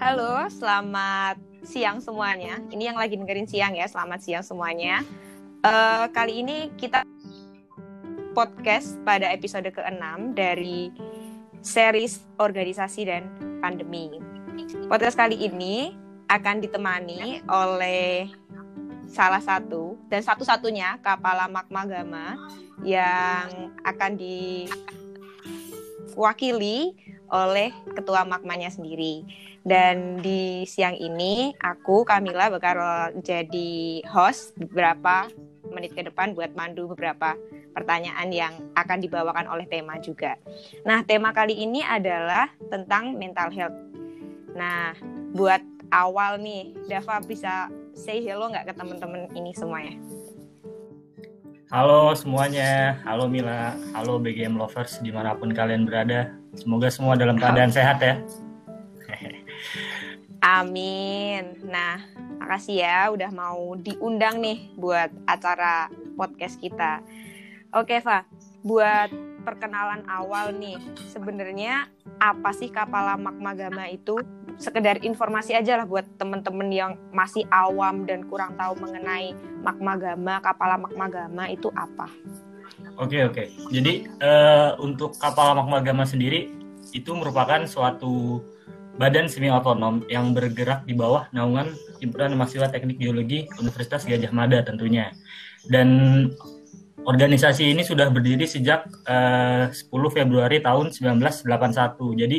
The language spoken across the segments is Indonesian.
Halo, selamat siang semuanya. Ini yang lagi dengerin siang ya, selamat siang semuanya. Uh, kali ini kita podcast pada episode ke-6 dari series organisasi dan pandemi. Podcast kali ini akan ditemani oleh salah satu dan satu-satunya Kapala Magma Gama yang akan diwakili oleh ketua magmanya sendiri. Dan di siang ini aku Kamila bakal jadi host beberapa menit ke depan buat mandu beberapa pertanyaan yang akan dibawakan oleh tema juga. Nah, tema kali ini adalah tentang mental health. Nah, buat awal nih, Dava bisa say hello nggak ke teman-teman ini semuanya? Halo semuanya, halo Mila, halo BGM lovers di mana pun kalian berada. Semoga semua dalam keadaan sehat ya. Amin. Nah, makasih ya udah mau diundang nih buat acara podcast kita. Oke, Fa. Buat perkenalan awal nih, sebenarnya apa sih Kapala Magmagama itu? Sekedar informasi aja lah buat temen-temen yang masih awam dan kurang tahu mengenai Magmagama, Kapala Magmagama itu apa? Oke, oke. Jadi uh, untuk Kapala Magmagama sendiri itu merupakan suatu badan semi otonom yang bergerak di bawah naungan himpunan mahasiswa teknik geologi Universitas Gajah Mada tentunya. Dan organisasi ini sudah berdiri sejak eh, uh, 10 Februari tahun 1981. Jadi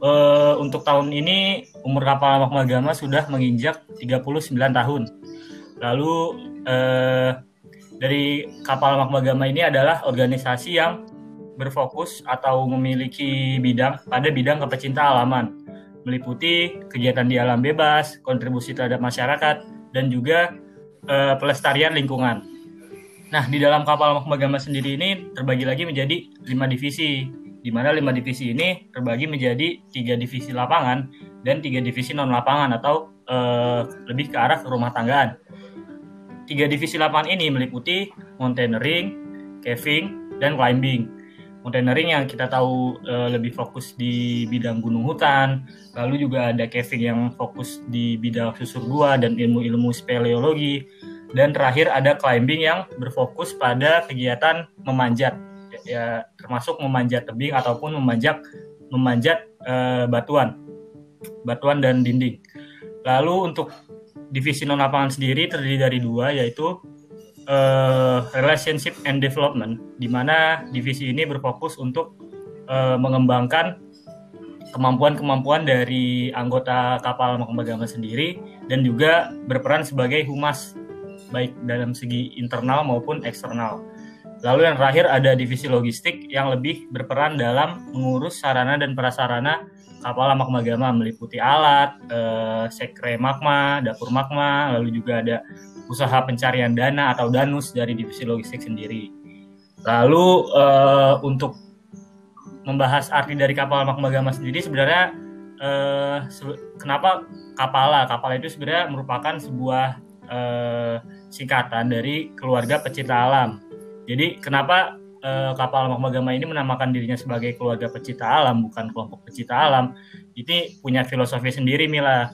uh, untuk tahun ini umur kapal Magma sudah menginjak 39 tahun. Lalu uh, dari kapal Magma ini adalah organisasi yang berfokus atau memiliki bidang pada bidang kepecinta alaman meliputi kegiatan di alam bebas, kontribusi terhadap masyarakat, dan juga uh, pelestarian lingkungan. Nah, di dalam kapal Magama sendiri ini terbagi lagi menjadi lima divisi, di mana lima divisi ini terbagi menjadi tiga divisi lapangan dan tiga divisi non lapangan atau uh, lebih ke arah rumah tanggaan. Tiga divisi lapangan ini meliputi mountaineering, caving, dan climbing mountaineering yang kita tahu uh, lebih fokus di bidang gunung hutan, lalu juga ada caving yang fokus di bidang susur gua dan ilmu-ilmu speleologi, dan terakhir ada climbing yang berfokus pada kegiatan memanjat, ya termasuk memanjat tebing ataupun memanjat memanjat uh, batuan, batuan dan dinding. Lalu untuk divisi non lapangan sendiri terdiri dari dua yaitu uh, relationship and development, di mana divisi ini berfokus untuk uh, mengembangkan kemampuan-kemampuan dari anggota kapal Magma sendiri dan juga berperan sebagai humas baik dalam segi internal maupun eksternal. Lalu yang terakhir ada divisi logistik yang lebih berperan dalam mengurus sarana dan prasarana kapal magma meliputi alat, eh, sekre magma, dapur magma, lalu juga ada usaha pencarian dana atau danus dari divisi logistik sendiri. Lalu uh, untuk membahas arti dari kapal magma sendiri sebenarnya uh, se kenapa kapala? Kapala itu sebenarnya merupakan sebuah uh, singkatan dari keluarga pecinta alam. Jadi kenapa uh, kapal magma ini menamakan dirinya sebagai keluarga pecinta alam bukan kelompok pecinta alam? Ini punya filosofi sendiri Mila.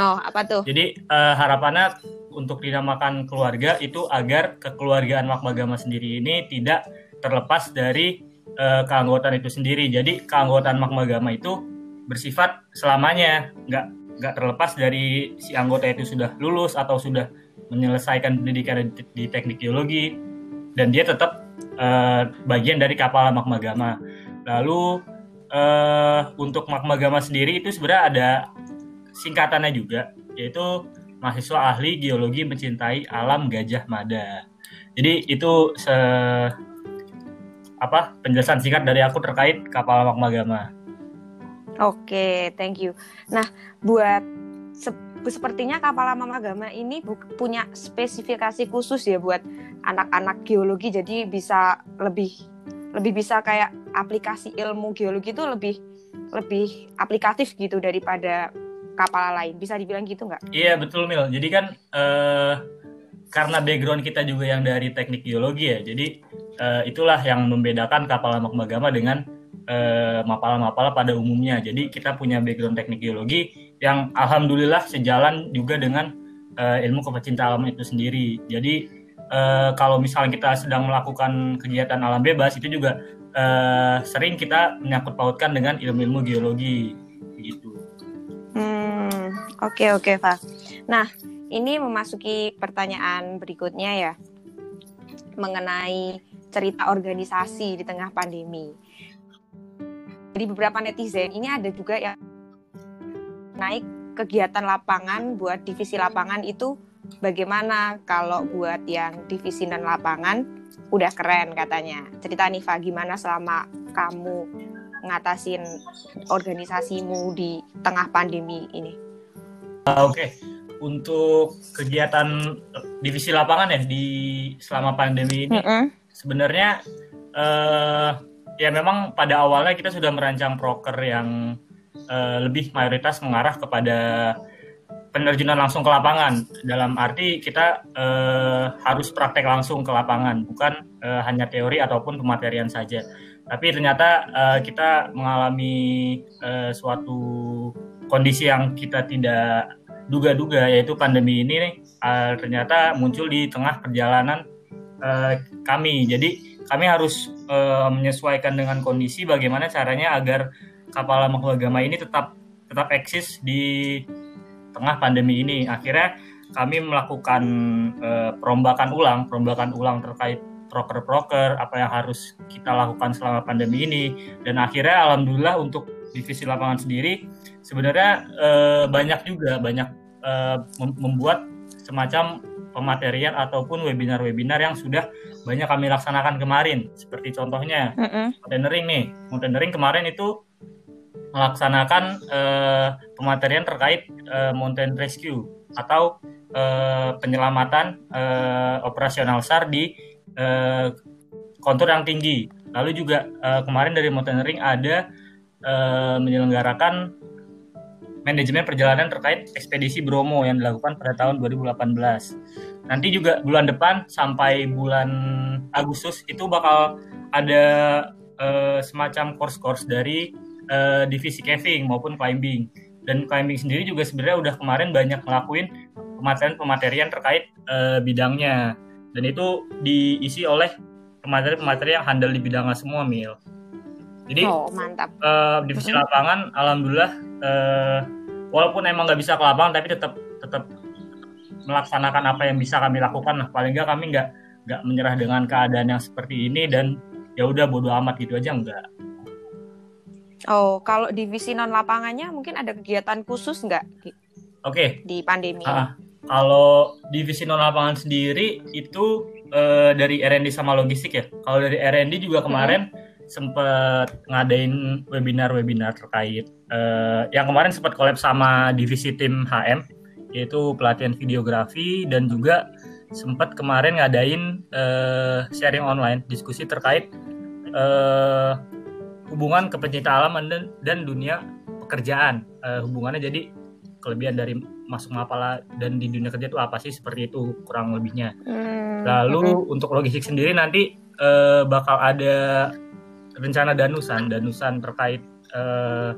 Oh, apa tuh? Jadi uh, harapannya untuk dinamakan keluarga itu agar kekeluargaan Magma sendiri ini tidak terlepas dari uh, keanggotaan itu sendiri. Jadi keanggotaan Magma itu bersifat selamanya, nggak nggak terlepas dari si anggota itu sudah lulus atau sudah menyelesaikan pendidikan di, di teknik geologi dan dia tetap uh, bagian dari kapal Magma Lalu uh, untuk Magma sendiri itu sebenarnya ada singkatannya juga yaitu mahasiswa ahli geologi mencintai alam Gajah Mada. Jadi itu se apa penjelasan singkat dari aku terkait kapal Magma Oke, okay, thank you. Nah, buat sepertinya kapal Magma ini punya spesifikasi khusus ya buat anak-anak geologi jadi bisa lebih lebih bisa kayak aplikasi ilmu geologi itu lebih lebih aplikatif gitu daripada kapal lain. Bisa dibilang gitu nggak? Iya betul Mil. Jadi kan uh, karena background kita juga yang dari teknik geologi ya, jadi uh, itulah yang membedakan kapal Magma dengan uh, mapala-mapala pada umumnya. Jadi kita punya background teknik geologi yang alhamdulillah sejalan juga dengan uh, ilmu kepecinta alam itu sendiri. Jadi uh, kalau misalnya kita sedang melakukan kegiatan alam bebas itu juga uh, sering kita menyangkut pautkan dengan ilmu-ilmu geologi gitu. Hmm, oke oke Pak. Nah, ini memasuki pertanyaan berikutnya ya mengenai cerita organisasi di tengah pandemi. Jadi beberapa netizen ini ada juga yang naik kegiatan lapangan buat divisi lapangan itu bagaimana kalau buat yang divisi dan lapangan udah keren katanya. Cerita Niva gimana selama kamu ngatasin organisasimu di tengah pandemi ini? Uh, Oke, okay. untuk kegiatan divisi lapangan ya di selama pandemi ini mm -hmm. sebenarnya uh, ya memang pada awalnya kita sudah merancang proker yang uh, lebih mayoritas mengarah kepada penerjunan langsung ke lapangan. Dalam arti kita uh, harus praktek langsung ke lapangan bukan uh, hanya teori ataupun pematerian saja. Tapi ternyata uh, kita mengalami uh, suatu kondisi yang kita tidak duga-duga yaitu pandemi ini uh, ternyata muncul di tengah perjalanan uh, kami. Jadi kami harus uh, menyesuaikan dengan kondisi bagaimana caranya agar kapal makhluk agama ini tetap tetap eksis di tengah pandemi ini. Akhirnya kami melakukan uh, perombakan ulang, perombakan ulang terkait proker-proker apa yang harus kita lakukan selama pandemi ini dan akhirnya alhamdulillah untuk divisi lapangan sendiri sebenarnya uh, banyak juga banyak uh, membuat semacam pematerian ataupun webinar-webinar yang sudah banyak kami laksanakan kemarin. Seperti contohnya mm -hmm. mountaineering nih. Mountaineering kemarin itu melaksanakan uh, pematerian terkait uh, mountain rescue atau uh, penyelamatan uh, operasional SAR di uh, kontur yang tinggi. Lalu juga uh, kemarin dari mountaineering ada uh, menyelenggarakan manajemen perjalanan terkait ekspedisi Bromo yang dilakukan pada tahun 2018. Nanti juga bulan depan sampai bulan Agustus itu bakal ada uh, semacam course-course dari uh, divisi caving maupun climbing. Dan climbing sendiri juga sebenarnya udah kemarin banyak ngelakuin pematerian-pematerian terkait uh, bidangnya. Dan itu diisi oleh pemateri-pemateri yang handal di bidangnya semua, Mil. Jadi oh, mantap. Uh, divisi mm -hmm. lapangan, alhamdulillah, uh, walaupun emang nggak bisa ke lapangan, tapi tetap tetap melaksanakan apa yang bisa kami lakukan. Nah, paling nggak kami nggak nggak menyerah dengan keadaan yang seperti ini dan ya udah bodo amat gitu aja enggak. Oh, kalau divisi non lapangannya mungkin ada kegiatan khusus nggak? Oke. Okay. Di pandemi. Uh, kalau divisi non lapangan sendiri itu uh, dari R&D sama logistik ya. Kalau dari R&D juga kemarin hmm sempat ngadain webinar-webinar terkait uh, yang kemarin sempat collab sama divisi tim HM yaitu pelatihan videografi dan juga sempat kemarin ngadain uh, sharing online diskusi terkait uh, hubungan kepencinta alam dan, dan dunia pekerjaan uh, hubungannya jadi kelebihan dari masuk mapala dan di dunia kerja itu apa sih seperti itu kurang lebihnya hmm. lalu untuk logistik sendiri nanti uh, bakal ada rencana danusan danusan terkait uh,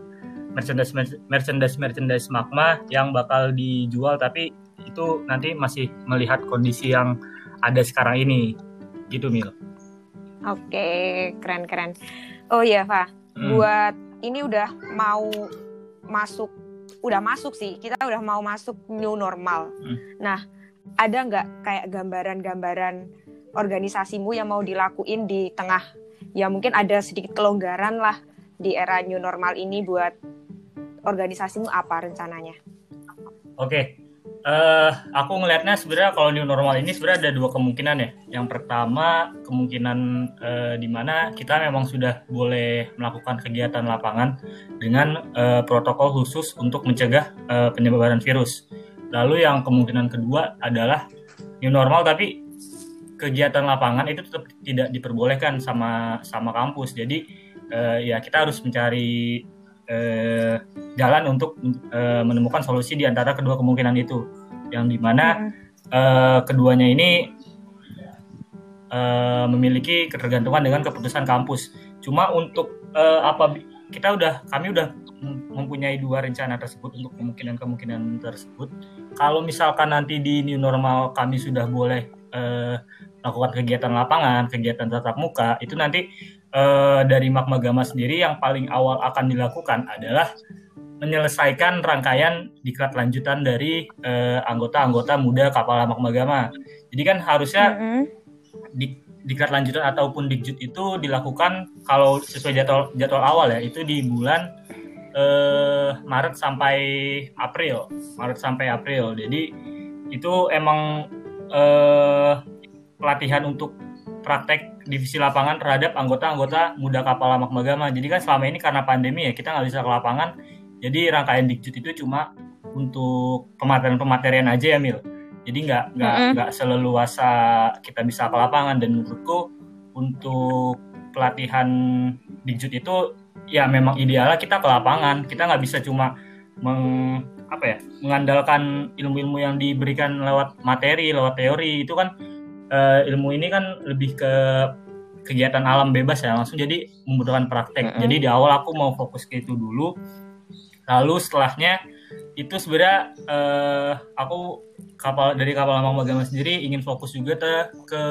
merchandise merchandise merchandise magma yang bakal dijual tapi itu nanti masih melihat kondisi yang ada sekarang ini gitu Mil. Oke keren keren. Oh iya Pak hmm. buat ini udah mau masuk udah masuk sih kita udah mau masuk new normal. Hmm. Nah ada nggak kayak gambaran-gambaran organisasimu yang mau dilakuin di tengah ya mungkin ada sedikit kelonggaran lah di era new normal ini buat organisasimu apa rencananya? Oke, okay. Uh, aku ngelihatnya sebenarnya kalau new normal ini sebenarnya ada dua kemungkinan ya. Yang pertama kemungkinan uh, di mana kita memang sudah boleh melakukan kegiatan lapangan dengan uh, protokol khusus untuk mencegah uh, penyebaran virus. Lalu yang kemungkinan kedua adalah new normal tapi kegiatan lapangan itu tetap tidak diperbolehkan sama sama kampus. Jadi uh, ya kita harus mencari uh, jalan untuk uh, menemukan solusi di antara kedua kemungkinan itu, yang di mana uh, keduanya ini uh, memiliki ketergantungan dengan keputusan kampus. Cuma untuk uh, apa kita udah kami udah mempunyai dua rencana tersebut untuk kemungkinan-kemungkinan tersebut. Kalau misalkan nanti di new normal kami sudah boleh uh, melakukan kegiatan lapangan, kegiatan tatap muka, itu nanti uh, dari Magma Gama sendiri yang paling awal akan dilakukan adalah menyelesaikan rangkaian diklat lanjutan dari anggota-anggota uh, muda kapal Magma Gama. Jadi kan harusnya mm -hmm. di, diklat lanjutan ataupun dikjut itu dilakukan kalau sesuai jadwal jadwal awal ya itu di bulan uh, Maret sampai April, Maret sampai April. Jadi itu emang uh, pelatihan untuk praktek divisi lapangan terhadap anggota-anggota muda kapal lamak magama. Jadi kan selama ini karena pandemi ya kita nggak bisa ke lapangan. Jadi rangkaian dikjut itu cuma untuk pematerian-pematerian aja ya Mil. Jadi nggak nggak mm -hmm. nggak seleluasa kita bisa ke lapangan dan menurutku untuk pelatihan dikjut itu ya memang idealnya kita ke lapangan. Kita nggak bisa cuma meng apa ya mengandalkan ilmu-ilmu yang diberikan lewat materi, lewat teori itu kan uh, ilmu ini kan lebih ke kegiatan alam bebas ya langsung jadi membutuhkan praktek. Mm -hmm. Jadi di awal aku mau fokus ke itu dulu. Lalu setelahnya itu sebenarnya uh, aku kapal dari kapal Lambang Magama sendiri ingin fokus juga te, ke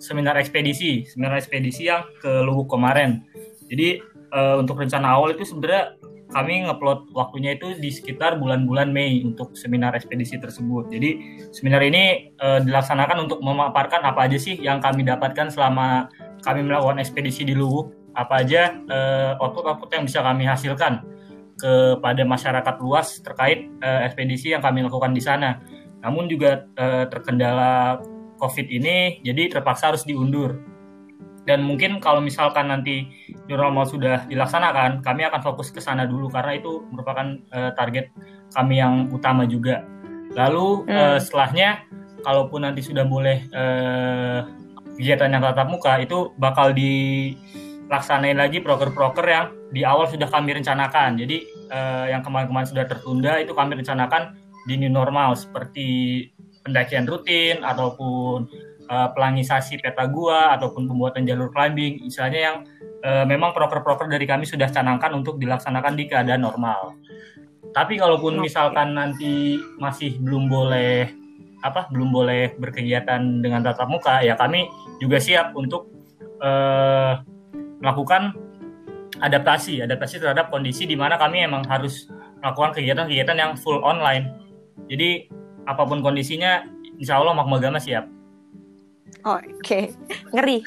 seminar ekspedisi, seminar ekspedisi yang ke Lubuk kemarin. Jadi uh, untuk rencana awal itu sebenarnya kami ngupload waktunya itu di sekitar bulan-bulan Mei untuk seminar ekspedisi tersebut. Jadi seminar ini e, dilaksanakan untuk memaparkan apa aja sih yang kami dapatkan selama kami melakukan ekspedisi di Luwuk, apa aja eh, output-output yang bisa kami hasilkan kepada masyarakat luas terkait e, ekspedisi yang kami lakukan di sana. Namun juga e, terkendala COVID ini, jadi terpaksa harus diundur dan mungkin kalau misalkan nanti new normal sudah dilaksanakan, kami akan fokus ke sana dulu karena itu merupakan uh, target kami yang utama juga. Lalu hmm. uh, setelahnya, kalaupun nanti sudah boleh uh, kegiatan yang tatap muka itu bakal dilaksanain lagi proker-proker yang di awal sudah kami rencanakan. Jadi uh, yang kemarin-kemarin sudah tertunda itu kami rencanakan di new normal seperti pendakian rutin ataupun uh, pelangisasi peta gua ataupun pembuatan jalur climbing, misalnya yang uh, memang proker-proker dari kami sudah canangkan untuk dilaksanakan di keadaan normal. Tapi kalaupun misalkan nanti masih belum boleh apa belum boleh berkegiatan dengan tatap muka, ya kami juga siap untuk uh, melakukan adaptasi, adaptasi terhadap kondisi di mana kami emang harus melakukan kegiatan-kegiatan yang full online. Jadi apa pun kondisinya, insya Allah Magmagama siap. Oh, Oke, okay. ngeri.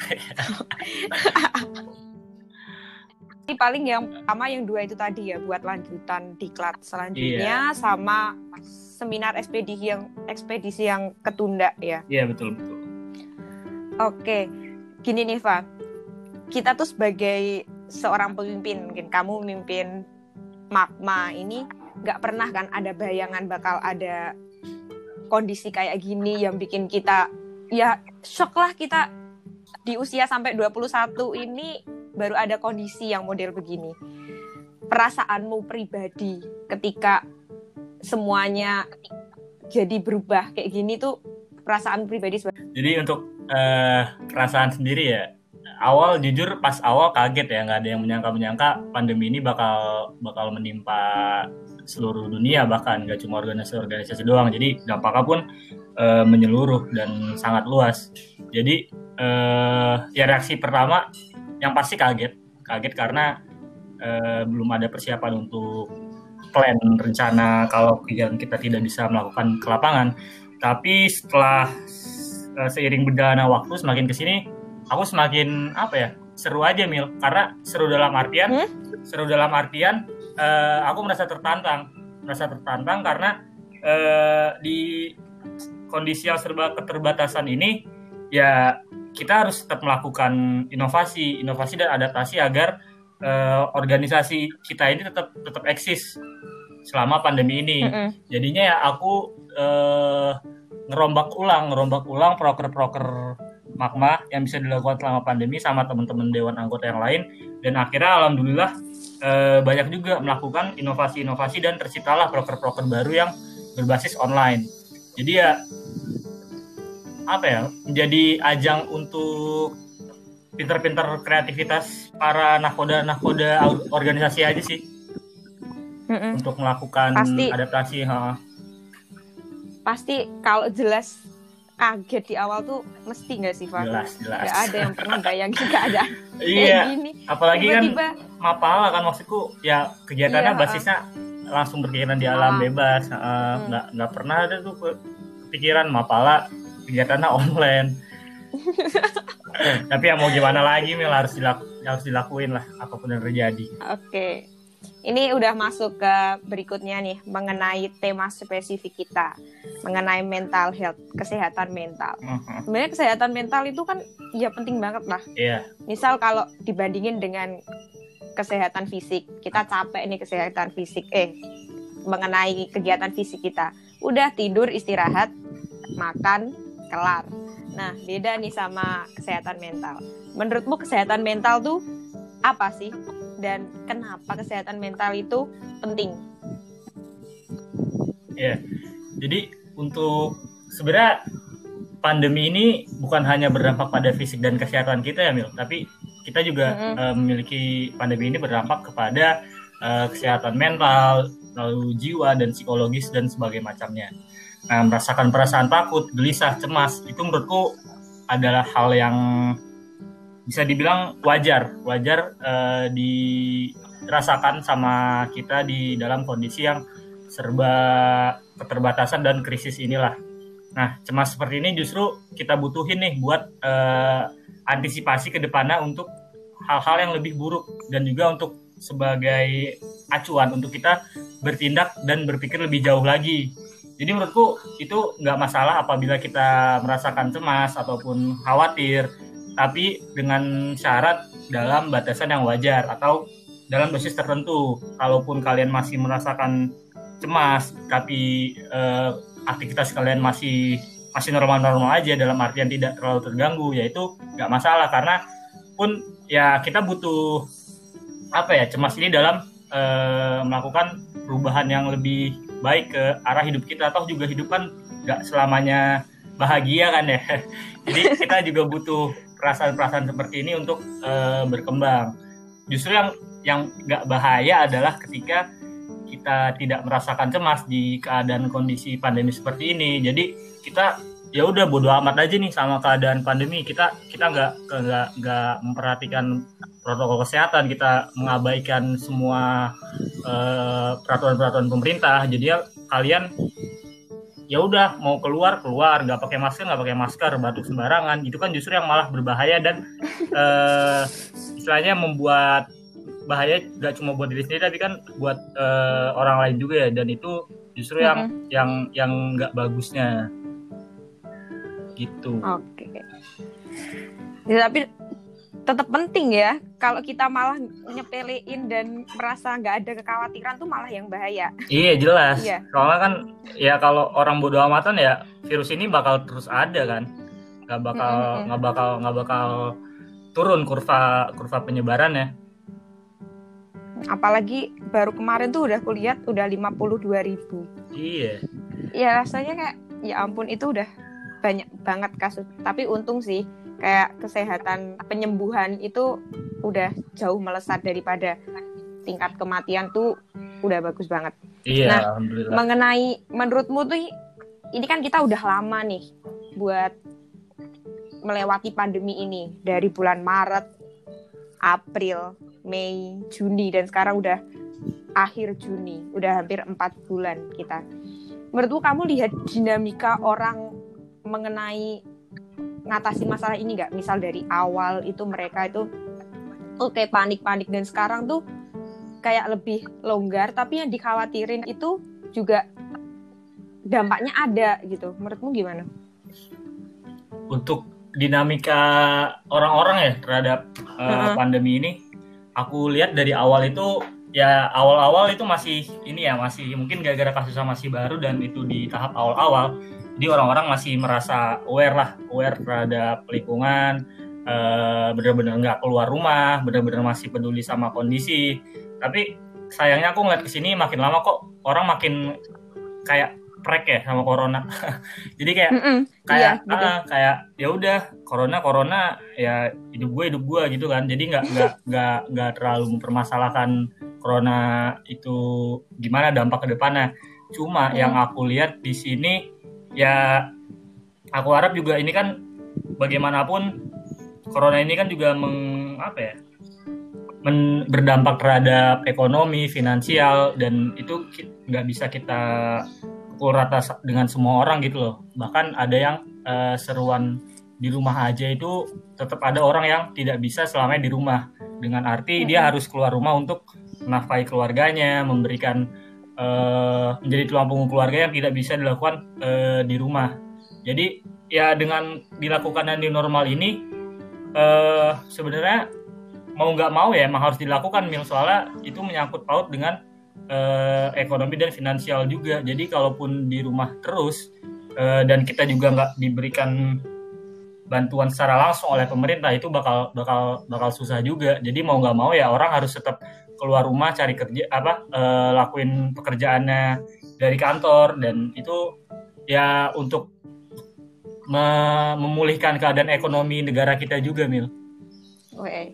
Ini paling yang pertama yang dua itu tadi ya buat lanjutan diklat selanjutnya iya. sama seminar ekspedisi yang ekspedisi yang ketunda ya. Iya betul betul. Oke, gini nih Fa, kita tuh sebagai seorang pemimpin mungkin kamu memimpin magma ini nggak pernah kan ada bayangan bakal ada kondisi kayak gini yang bikin kita ya shock lah kita di usia sampai 21 ini baru ada kondisi yang model begini. Perasaanmu pribadi ketika semuanya jadi berubah kayak gini tuh perasaan pribadi Jadi untuk uh, perasaan sendiri ya awal jujur pas awal kaget ya nggak ada yang menyangka-menyangka pandemi ini bakal bakal menimpa seluruh dunia bahkan nggak cuma organisasi-organisasi doang jadi dampaknya pun uh, menyeluruh dan sangat luas. Jadi uh, ya reaksi pertama yang pasti kaget, kaget karena uh, belum ada persiapan untuk plan rencana kalau kita tidak bisa melakukan ke lapangan. Tapi setelah uh, seiring berjalannya waktu semakin ke sini, aku semakin apa ya seru aja mil karena seru dalam artian hmm? seru dalam artian uh, aku merasa tertantang merasa tertantang karena uh, di kondisi yang serba keterbatasan ini ya kita harus tetap melakukan inovasi, inovasi dan adaptasi agar uh, organisasi kita ini tetap tetap eksis selama pandemi ini. Mm -hmm. Jadinya ya aku uh, ngerombak ulang, ngerombak ulang proker-proker magma yang bisa dilakukan selama pandemi sama teman-teman dewan anggota yang lain dan akhirnya alhamdulillah uh, banyak juga melakukan inovasi-inovasi dan terciptalah proker-proker baru yang berbasis online. Jadi ya apa ya menjadi ajang untuk pinter-pinter kreativitas para nakoda nakoda organisasi aja sih Mm-mm. untuk melakukan Pasti. adaptasi ha. Pasti kalau jelas kaget di awal tuh mesti nggak sih, Pak? jelas jelas Nggak ada yang pernah bayangin keadaan kayak iya gini. apalagi kan Tiba-tiba, mapala kan maksudku ya kegiatannya Iya, basisnya langsung berkegiatan di alam Ah. bebas Ha, Hmm. nggak nggak pernah ada tuh ke- kepikiran mapala kegiatannya online tapi ya mau gimana lagi Mil harus dilaku, harus dilakuin lah apa pun yang terjadi Oke. Ini udah masuk ke berikutnya nih mengenai tema spesifik kita, mengenai mental health, kesehatan mental. Mhm. Sebenarnya kesehatan mental itu kan ya penting banget lah. iya Misal kalau dibandingin dengan kesehatan fisik, kita capek nih kesehatan fisik, eh mengenai kegiatan fisik kita. Udah tidur, istirahat, makan, kelar. Nah, beda nih sama kesehatan mental. Menurutmu kesehatan mental tuh apa sih? Dan kenapa kesehatan mental itu penting? Jadi untuk sebenarnya pandemi ini bukan hanya berdampak pada fisik dan kesehatan kita ya Mil, tapi kita juga Mm-mm. eh, memiliki pandemi ini berdampak kepada eh, kesehatan mental, lalu jiwa dan psikologis dan sebagainya macamnya. Nah, merasakan perasaan takut, gelisah, cemas itu menurutku adalah hal yang bisa dibilang wajar, wajar eh, dirasakan sama kita di dalam kondisi yang serba keterbatasan dan krisis inilah. Nah, cemas seperti ini justru kita butuhin nih buat eh, antisipasi ke depannya untuk hal-hal yang lebih buruk dan juga untuk sebagai acuan untuk kita bertindak dan berpikir lebih jauh lagi. Jadi menurutku itu nggak masalah apabila kita merasakan cemas ataupun khawatir, tapi dengan syarat dalam batasan yang wajar atau dalam dosis tertentu. Kalaupun kalian masih merasakan cemas, tapi eh, aktivitas kalian masih masih normal-normal aja dalam artian tidak terlalu terganggu, yaitu nggak masalah karena pun ya kita butuh apa ya cemas ini dalam eh, melakukan perubahan yang lebih baik ke arah hidup kita atau juga hidup kan nggak selamanya bahagia kan ya jadi kita juga butuh perasaan-perasaan seperti ini untuk eh, berkembang. Justru yang yang nggak bahaya adalah ketika kita tidak merasakan cemas di keadaan kondisi pandemi seperti ini. Jadi kita ya udah bodo amat aja nih sama keadaan pandemi. Kita kita nggak nggak nggak memperhatikan protokol kesehatan. Kita mengabaikan semua eh, peraturan-peraturan pemerintah. Jadi ya kalian ya udah mau keluar keluar. Nggak pakai masker nggak pakai masker. Batuk sembarangan. Itu kan justru yang malah berbahaya dan eh, istilahnya membuat bahaya gak cuma buat diri sendiri tapi kan buat eh, orang lain juga ya. Dan itu justru yang yang yang nggak bagusnya. Gitu. Oke. Ya, tapi tetap penting ya. Kalau kita malah nyepelein dan merasa nggak ada kekhawatiran tuh malah yang bahaya. Iya jelas. Iya. Soalnya kan ya kalau orang bodoh amatan ya virus ini bakal terus ada kan. Nggak bakal nggak bakal nggak bakal turun kurva kurva penyebarannya. Apalagi baru kemarin tuh udah kulihat udah 52 ribu. Iya. Ya rasanya kayak ya ampun itu udah banyak banget kasus. Tapi untung sih kayak kesehatan penyembuhan itu udah jauh melesat daripada tingkat kematian tuh udah bagus banget. Iya, Nah, alhamdulillah. mengenai menurutmu tuh ini kan kita udah lama nih buat melewati pandemi ini dari bulan Maret, April, Mei, Juni dan sekarang udah akhir Juni, udah hampir empat bulan kita. Menurutmu kamu lihat dinamika orang mengenai ngatasi masalah ini nggak? Misal dari awal itu mereka itu oke panik-panik dan sekarang tuh kayak lebih longgar tapi yang dikhawatirin itu juga dampaknya ada gitu. Menurutmu gimana? Untuk dinamika orang-orang ya terhadap uh, Mm-mm. pandemi ini, aku lihat dari awal itu ya awal-awal itu masih ini ya masih mungkin gara-gara kasusnya masih baru dan itu di tahap awal-awal. Jadi orang-orang masih merasa aware lah, aware terhadap lingkungan, eh, benar-benar nggak keluar rumah, benar-benar masih peduli sama kondisi. Tapi sayangnya aku ngeliat ke sini makin lama kok orang makin kayak prek ya sama corona. Jadi kayak Mm-mm, iya, kayak gitu. ah, kayak ya udah corona corona ya hidup gue hidup gue gitu kan. Jadi nggak nggak nggak nggak terlalu mempermasalahkan corona itu gimana dampak ke depannya. Cuma Hmm. yang aku lihat di sini ya aku harap juga ini kan bagaimanapun corona ini kan juga meng apa ya men- berdampak terhadap ekonomi, finansial dan itu nggak bisa kita pukul rata dengan semua orang gitu loh. Bahkan ada yang eh, seruan di rumah aja itu tetap ada orang yang tidak bisa selamanya di rumah. Dengan arti dia harus keluar rumah untuk menafkahi keluarganya, memberikan eh, menjadi tulang punggung keluarga yang tidak bisa dilakukan eh, di rumah. Jadi ya dengan dilakukan new normal ini eh, sebenarnya mau nggak mau ya emang harus dilakukan mil. Soalnya itu menyangkut paut dengan eh, ekonomi dan finansial juga. Jadi kalaupun di rumah terus eh, dan kita juga nggak diberikan bantuan secara langsung oleh pemerintah itu bakal bakal bakal susah juga. Jadi mau nggak mau ya orang harus tetap keluar rumah cari kerja apa eh, lakuin pekerjaannya dari kantor. Dan itu ya untuk me- memulihkan keadaan ekonomi negara kita juga mil. Oke.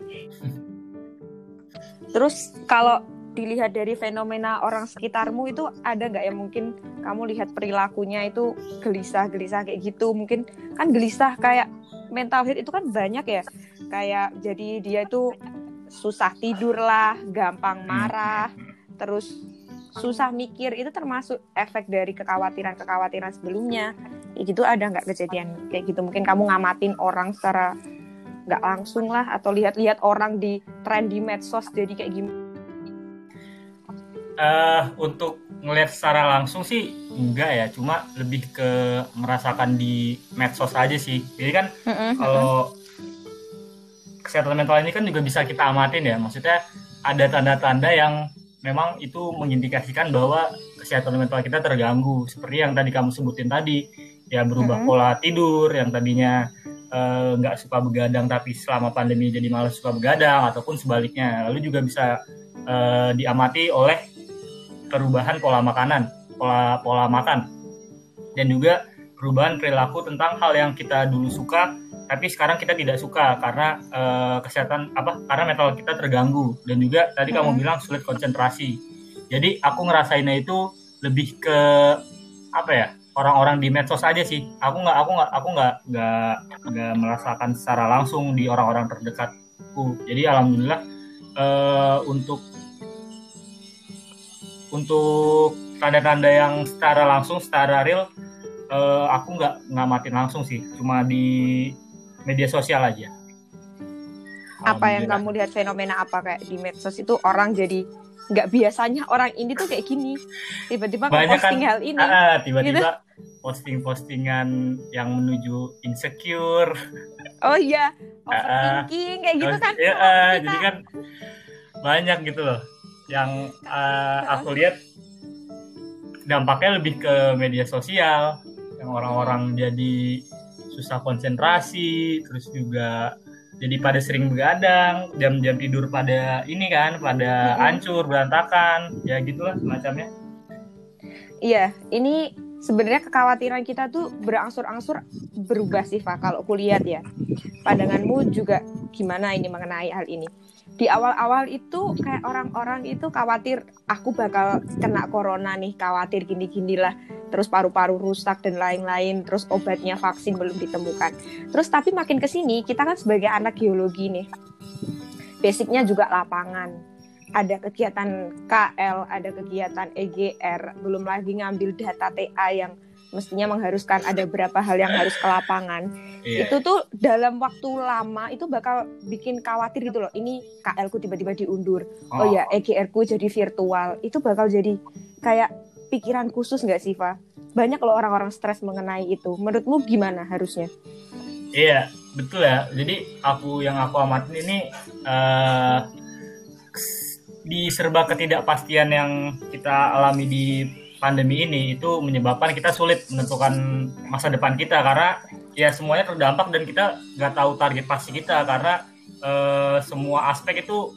Terus kalau dilihat dari fenomena orang sekitarmu itu ada nggak ya mungkin kamu lihat perilakunya itu gelisah-gelisah kayak gitu? Mungkin kan gelisah kayak mental health itu kan banyak ya. Kayak jadi dia itu susah tidur lah gampang marah terus susah mikir. Itu termasuk efek dari kekhawatiran-kekhawatiran sebelumnya. Kayak gitu ada nggak kejadian kayak gitu? Mungkin kamu ngamatin orang secara nggak langsung lah atau lihat-lihat orang di tren di medsos jadi kayak gimana eh untuk ngelihat secara langsung sih enggak ya. Cuma lebih ke merasakan di medsos aja sih. Jadi kan kalau kesehatan mental ini kan juga bisa kita amatin ya. Maksudnya ada tanda-tanda yang memang itu mengindikasikan bahwa kesehatan mental kita terganggu. Seperti yang tadi kamu sebutin tadi ya berubah Mhm. pola tidur yang tadinya eh, nggak suka begadang tapi selama pandemi jadi malas suka begadang ataupun sebaliknya. Lalu juga bisa eh, diamati oleh perubahan pola makanan pola pola makan. Dan juga perubahan perilaku tentang hal yang kita dulu suka tapi sekarang kita tidak suka karena eh, kesehatan apa karena mental kita terganggu. Dan juga tadi kamu Mhm. bilang sulit konsentrasi. Jadi aku ngerasainnya itu lebih ke apa ya orang-orang di medsos aja sih. Aku nggak aku nggak aku nggak nggak nggak merasakan secara langsung di orang-orang terdekatku. Jadi alhamdulillah eh, untuk untuk tanda-tanda yang secara langsung secara real eh, aku nggak ngamatin langsung sih. Cuma di media sosial aja. Apa yang kamu lihat fenomena apa? Kayak di medsos itu orang jadi nggak biasanya orang ini tuh kayak gini. Tiba-tiba Banyak posting kan, hal ini. Ah, ah, tiba-tiba Gitu. posting-postingan yang menuju insecure. Oh iya Ah, overthinking kayak gitu kan? Ya, ah, kita- jadi kan banyak gitu loh. Yang ah, aku lihat dampaknya lebih ke media sosial yang orang-orang jadi susah konsentrasi terus juga jadi pada sering begadang jam-jam tidur pada ini kan pada hancur berantakan ya gitulah semacamnya Iya, ini sebenarnya kekhawatiran kita tuh berangsur-angsur berubah sih, Pak. Kalau aku lihat ya, pandanganmu juga gimana ini mengenai hal ini? Di awal-awal itu kayak orang-orang itu khawatir aku bakal kena corona nih, khawatir gini-gini lah. Terus paru-paru rusak dan lain-lain, terus obatnya vaksin belum ditemukan. Terus tapi makin ke sini kita kan sebagai anak geologi nih, basicnya juga lapangan ada kegiatan KL, ada kegiatan EGR, belum lagi ngambil data TA yang mestinya mengharuskan ada berapa hal yang harus ke lapangan. Iya. Itu tuh dalam waktu lama itu bakal bikin khawatir gitu loh. Ini KL ku tiba-tiba diundur. Oh, ya, EGR ku jadi virtual. Itu bakal jadi kayak pikiran khusus nggak sih, Fa? Banyak loh orang-orang stres mengenai itu. Menurutmu gimana harusnya? Iya, betul ya. Jadi aku yang aku amatin ini eh di serba ketidakpastian yang kita alami di pandemi ini itu menyebabkan kita sulit menentukan masa depan kita. Karena ya semuanya terdampak dan kita nggak tahu target pasti kita. Karena eh, semua aspek itu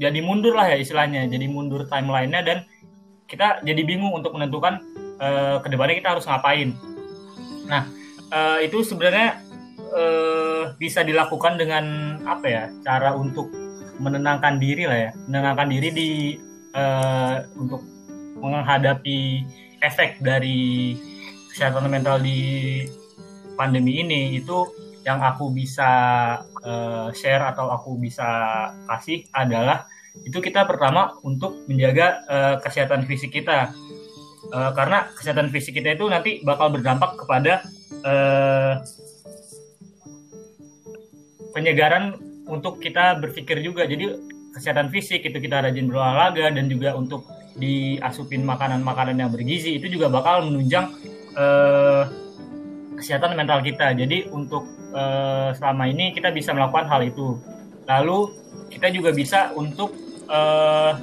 jadi mundur lah ya istilahnya jadi mundur timelinenya dan kita jadi bingung untuk menentukan uh, ke depannya kita harus ngapain. Nah uh, itu sebenarnya uh, bisa dilakukan dengan apa ya cara untuk menenangkan diri lah ya, menenangkan diri di uh, untuk menghadapi efek dari kesehatan mental di pandemi ini itu yang aku bisa uh, share atau aku bisa kasih adalah itu kita pertama untuk menjaga uh, kesehatan fisik kita. Uh, karena kesehatan fisik kita itu nanti bakal berdampak kepada uh, penyegaran untuk kita berpikir juga. Jadi kesehatan fisik itu kita rajin berolahraga dan juga untuk diasupin makanan-makanan yang bergizi itu juga bakal menunjang uh, kesehatan mental kita jadi untuk uh, selama ini kita bisa melakukan hal itu. Lalu kita juga bisa untuk uh,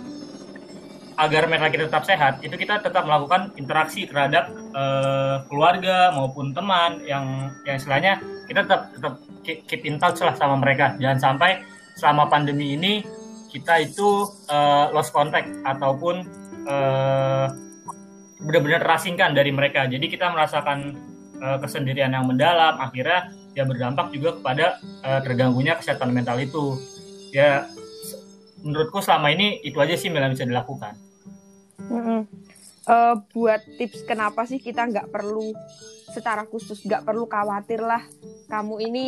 agar mental kita tetap sehat, itu kita tetap melakukan interaksi terhadap uh, keluarga maupun teman yang yang istilahnya kita tetap tetap keep in touch lah sama mereka. Jangan sampai selama pandemi ini kita itu uh, lost contact ataupun uh, benar-benar terasingkan dari mereka. Jadi kita merasakan uh, kesendirian yang mendalam. Akhirnya ya berdampak juga kepada uh, terganggunya kesehatan mental itu ya menurutku selama ini itu aja sih yang bisa dilakukan mm -hmm. uh, buat tips kenapa sih kita nggak perlu secara khusus nggak perlu khawatir lah kamu ini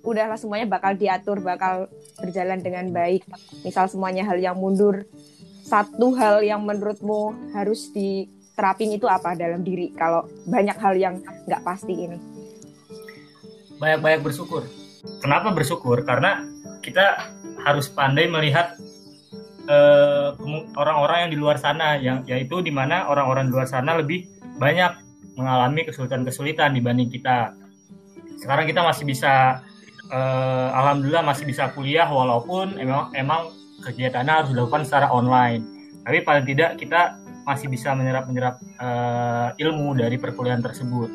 udahlah semuanya bakal diatur bakal berjalan dengan baik misal semuanya hal yang mundur satu hal yang menurutmu harus diterapin itu apa dalam diri kalau banyak hal yang nggak pasti ini banyak-banyak bersyukur. Kenapa bersyukur? Karena kita harus pandai melihat uh, orang-orang yang di luar sana, yang yaitu di mana orang-orang di luar sana lebih banyak mengalami kesulitan-kesulitan dibanding kita. Sekarang kita masih bisa, uh, alhamdulillah masih bisa kuliah walaupun emang emang kegiatannya harus dilakukan secara online. Tapi paling tidak kita masih bisa menyerap-menyerap uh, ilmu dari perkuliahan tersebut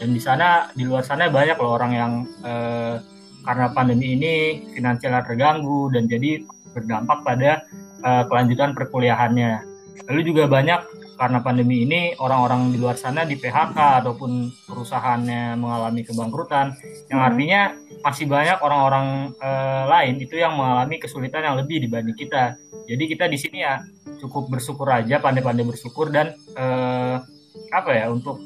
dan di sana di luar sana banyak loh orang yang eh, karena pandemi ini finansialnya terganggu dan jadi berdampak pada eh, kelanjutan perkuliahannya lalu juga banyak karena pandemi ini orang-orang di luar sana di PHK ataupun perusahaannya mengalami kebangkrutan yang hmm. artinya masih banyak orang-orang eh, lain itu yang mengalami kesulitan yang lebih dibanding kita jadi kita di sini ya cukup bersyukur aja pandai-pandai bersyukur dan eh, apa ya untuk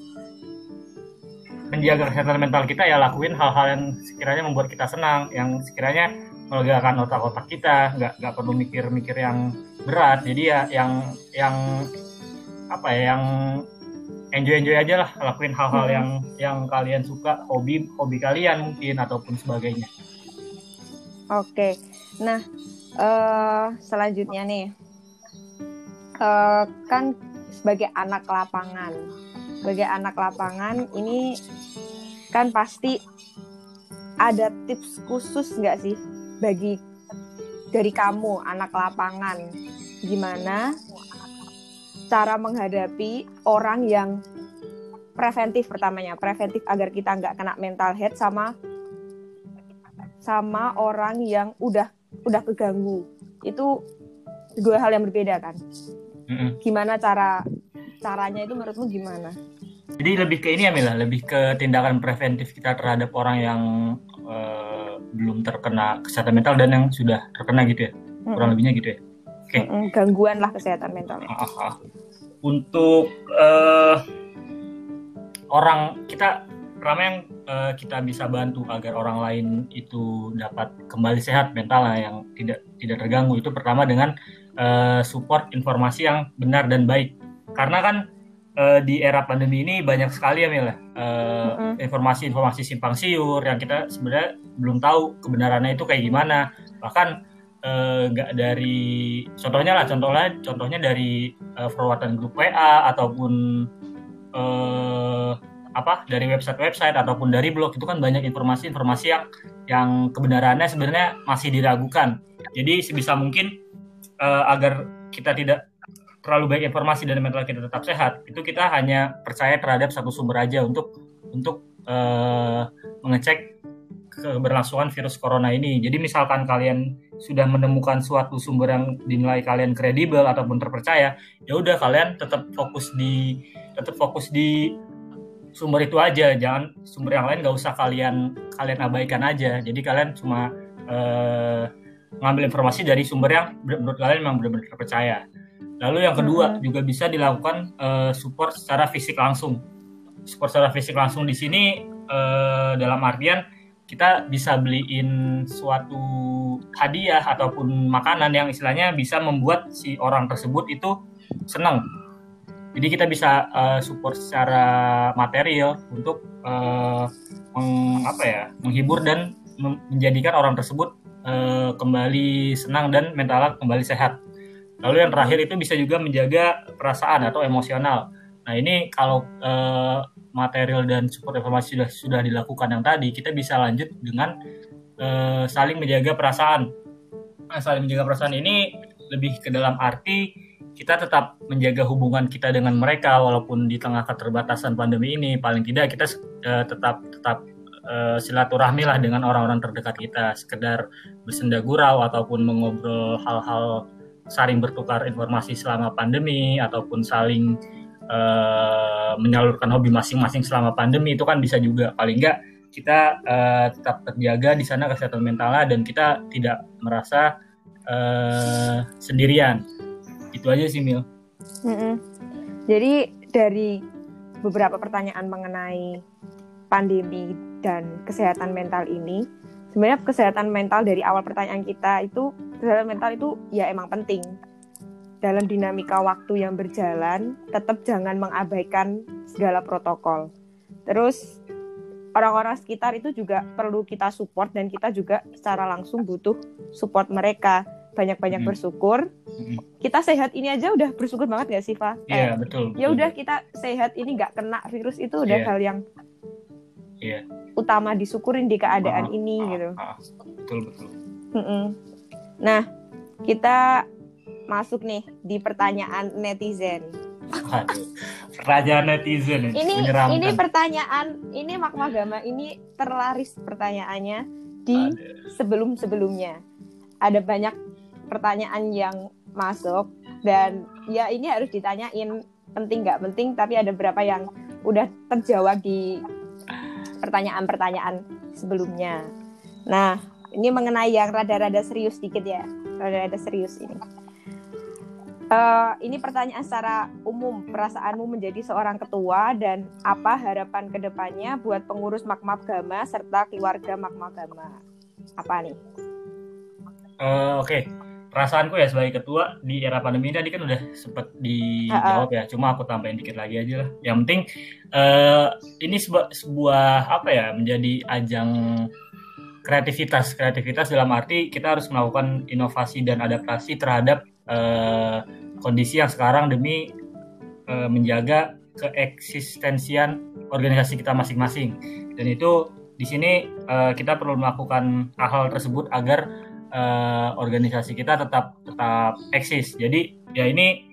menjaga kesehatan mental kita ya lakuin hal-hal yang sekiranya membuat kita senang yang sekiranya melegakan otak-otak kita nggak nggak perlu mikir-mikir yang berat jadi ya yang yang apa ya yang enjoy enjoy aja lah lakuin hal-hal hmm. yang yang kalian suka hobi hobi kalian mungkin ataupun sebagainya. Oke. Nah uh, selanjutnya nih. Uh, kan sebagai anak lapangan sebagai anak lapangan ini kan pasti ada tips khusus nggak sih bagi dari kamu anak lapangan? Gimana cara menghadapi orang yang preventif pertamanya preventif agar kita nggak kena mental health sama sama orang yang udah udah keganggu itu dua hal yang berbeda kan gimana cara caranya itu menurutmu gimana jadi lebih ke ini ya Mila, lebih ke tindakan preventif kita terhadap orang yang uh, belum terkena kesehatan mental dan yang sudah terkena gitu ya, mm-hmm. kurang lebihnya gitu ya. Okay. Gangguan lah kesehatan mental. Ah, ah, ah. Untuk uh, orang kita pertama yang uh, kita bisa bantu agar orang lain itu dapat kembali sehat mental yang tidak tidak terganggu itu pertama dengan uh, support informasi yang benar dan baik. Karena kan uh, di era pandemi ini banyak sekali ya Mila uh, mm-hmm. informasi-informasi simpang siur yang kita sebenarnya belum tahu kebenarannya itu kayak gimana bahkan nggak uh, dari contohnya lah contohnya contohnya dari uh, forwardan grup WA ataupun uh, apa dari website-website ataupun dari blog itu kan banyak informasi-informasi yang yang kebenarannya sebenarnya masih diragukan. Jadi sebisa mungkin uh, agar kita tidak terlalu baik informasi dan mental kita tetap sehat, itu kita hanya percaya terhadap satu sumber aja untuk untuk uh, mengecek keberlangsungan virus corona ini. Jadi misalkan kalian sudah menemukan suatu sumber yang dinilai kalian kredibel ataupun terpercaya, ya udah kalian tetap fokus di tetap fokus di sumber itu aja, jangan sumber yang lain nggak usah kalian kalian abaikan aja. Jadi kalian cuma uh, ngambil informasi dari sumber yang menurut kalian memang benar-benar terpercaya. Lalu yang kedua hmm. juga bisa dilakukan uh, support secara fisik langsung. Support secara fisik langsung di sini uh, dalam artian kita bisa beliin suatu hadiah ataupun makanan yang istilahnya bisa membuat si orang tersebut itu senang. Jadi kita bisa uh, support secara material untuk uh, meng, apa ya, menghibur dan menjadikan orang tersebut uh, kembali senang dan mentalnya kembali sehat. Lalu yang terakhir itu bisa juga menjaga perasaan atau emosional. Nah ini kalau uh, material dan support informasi sudah sudah dilakukan yang tadi, kita bisa lanjut dengan uh, saling menjaga perasaan. Nah, saling menjaga perasaan ini lebih ke dalam arti kita tetap menjaga hubungan kita dengan mereka walaupun di tengah keterbatasan pandemi ini paling tidak kita uh, tetap tetap uh, silaturahmi lah dengan orang-orang terdekat kita sekedar bersenda gurau ataupun mengobrol hal-hal saling bertukar informasi selama pandemi ataupun saling uh, menyalurkan hobi masing-masing selama pandemi itu kan bisa juga paling enggak kita uh, tetap terjaga di sana kesehatan mentalnya dan kita tidak merasa uh, sendirian itu aja sih Mil. Mm -mm. Jadi dari beberapa pertanyaan mengenai pandemi dan kesehatan mental ini sebenarnya kesehatan mental dari awal pertanyaan kita itu kesehatan mental itu ya emang penting dalam dinamika waktu yang berjalan, tetap jangan mengabaikan segala protokol. Terus orang-orang sekitar itu juga perlu kita support dan kita juga secara langsung butuh support mereka. Banyak-banyak hmm. bersyukur. Hmm. Kita sehat ini aja udah bersyukur banget gak sih, Pak? Iya, yeah, betul. Ya udah kita sehat ini gak kena virus itu udah yeah. hal yang yeah. utama disyukurin di keadaan uh, ini uh, gitu. Uh, betul, betul. Mm -mm. Nah, kita masuk nih di pertanyaan netizen. pertanyaan netizen ini ini pertanyaan ini makma gama ini terlaris pertanyaannya di sebelum sebelumnya ada banyak pertanyaan yang masuk dan ya ini harus ditanyain penting nggak penting tapi ada beberapa yang udah terjawab di pertanyaan-pertanyaan sebelumnya. Nah ini mengenai yang rada-rada serius dikit ya rada-rada serius ini Uh, ini pertanyaan secara umum, perasaanmu menjadi seorang ketua dan apa harapan ke depannya buat pengurus Makmab Gama serta keluarga Makmab Gama? Apa nih? Uh, Oke, okay. perasaanku ya sebagai ketua di era pandemi tadi kan udah sempat dijawab uh -uh. ya, cuma aku tambahin dikit lagi aja lah. Yang penting uh, ini sebuah, sebuah apa ya menjadi ajang kreativitas, kreativitas dalam arti kita harus melakukan inovasi dan adaptasi terhadap uh, kondisi yang sekarang demi uh, menjaga keeksistensian organisasi kita masing-masing. Dan itu di sini uh, kita perlu melakukan hal-hal tersebut agar uh, organisasi kita tetap tetap eksis. Jadi ya ini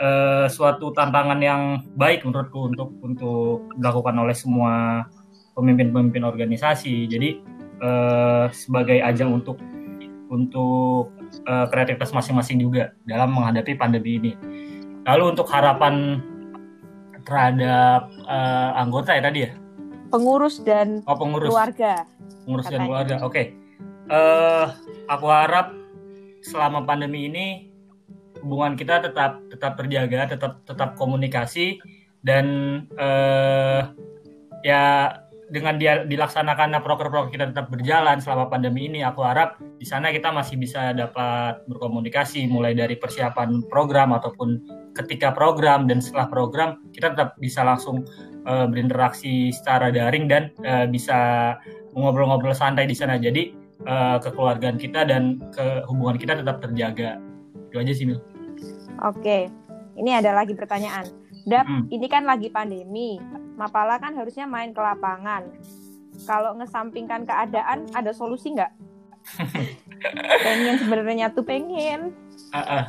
uh, suatu tantangan yang baik menurutku untuk untuk dilakukan oleh semua pemimpin-pemimpin organisasi. Jadi uh, sebagai ajang untuk untuk uh, kreativitas masing-masing juga dalam menghadapi pandemi ini. Lalu untuk harapan terhadap uh, anggota ya tadi ya? Pengurus dan oh, pengurus. keluarga. Pengurus katanya. dan keluarga. Oke. Okay. Uh, eh, aku harap selama pandemi ini hubungan kita tetap tetap terjaga, tetap tetap komunikasi dan uh, ya dengan dia dilaksanakannya proker-proker kita tetap berjalan selama pandemi ini, aku harap di sana kita masih bisa dapat berkomunikasi mulai dari persiapan program ataupun ketika program dan setelah program kita tetap bisa langsung uh, berinteraksi secara daring dan uh, bisa ngobrol-ngobrol santai di sana. Jadi uh, kekeluargaan kita dan ke hubungan kita tetap terjaga. Itu aja sih Mil. Oke, ini ada lagi pertanyaan Dap, hmm. ini kan lagi pandemi. Mapala kan harusnya main ke lapangan. Kalau ngesampingkan keadaan, ada solusi nggak? pengen sebenarnya tuh pengen. Uh, uh.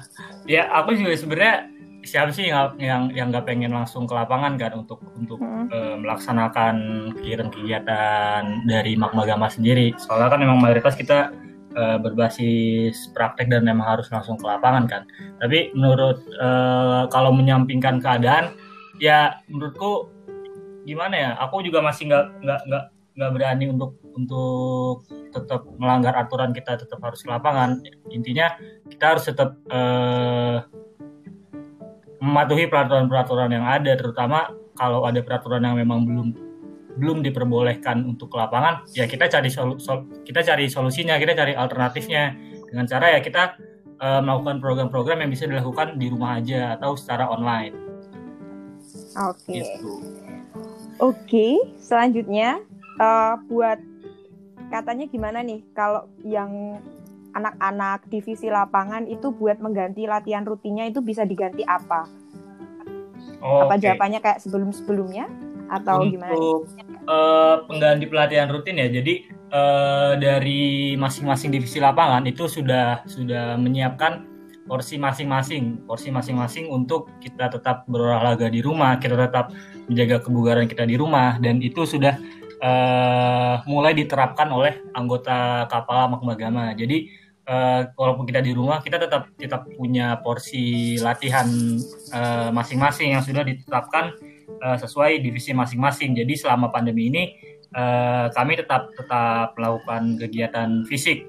Ya, aku juga sebenarnya siapa sih yang yang yang nggak pengen langsung ke lapangan kan untuk untuk hmm. uh, melaksanakan kegiatan-kegiatan dari Magmagama sendiri. Soalnya kan memang mayoritas kita uh, berbasis praktek dan memang harus langsung ke lapangan kan. Tapi menurut uh, kalau menyampingkan keadaan, ya menurutku gimana ya? Aku juga masih nggak nggak nggak nggak berani untuk untuk tetap melanggar aturan kita tetap harus ke lapangan. Intinya kita harus tetap uh, mematuhi peraturan-peraturan yang ada terutama kalau ada peraturan yang memang belum belum diperbolehkan untuk ke lapangan ya kita cari solu, sol, kita cari solusinya kita cari alternatifnya dengan cara ya kita uh, melakukan program-program yang bisa dilakukan di rumah aja atau secara online. Oke. Okay. Gitu. Oke, okay, selanjutnya uh, buat katanya gimana nih kalau yang anak-anak divisi lapangan itu buat mengganti latihan rutinnya itu bisa diganti apa? Oh, apa okay. jawabannya kayak sebelum-sebelumnya atau Untuk, gimana? Uh, pengganti pelatihan rutin ya. Jadi uh, dari masing-masing divisi lapangan itu sudah sudah menyiapkan porsi masing-masing, porsi masing-masing untuk kita tetap berolahraga di rumah, kita tetap menjaga kebugaran kita di rumah dan itu sudah uh, mulai diterapkan oleh anggota kapal Magmagama. Jadi uh, walaupun kita di rumah kita tetap tetap punya porsi latihan masing eh, masing-masing yang sudah ditetapkan uh, sesuai divisi masing-masing. Jadi selama pandemi ini uh, kami tetap tetap melakukan kegiatan fisik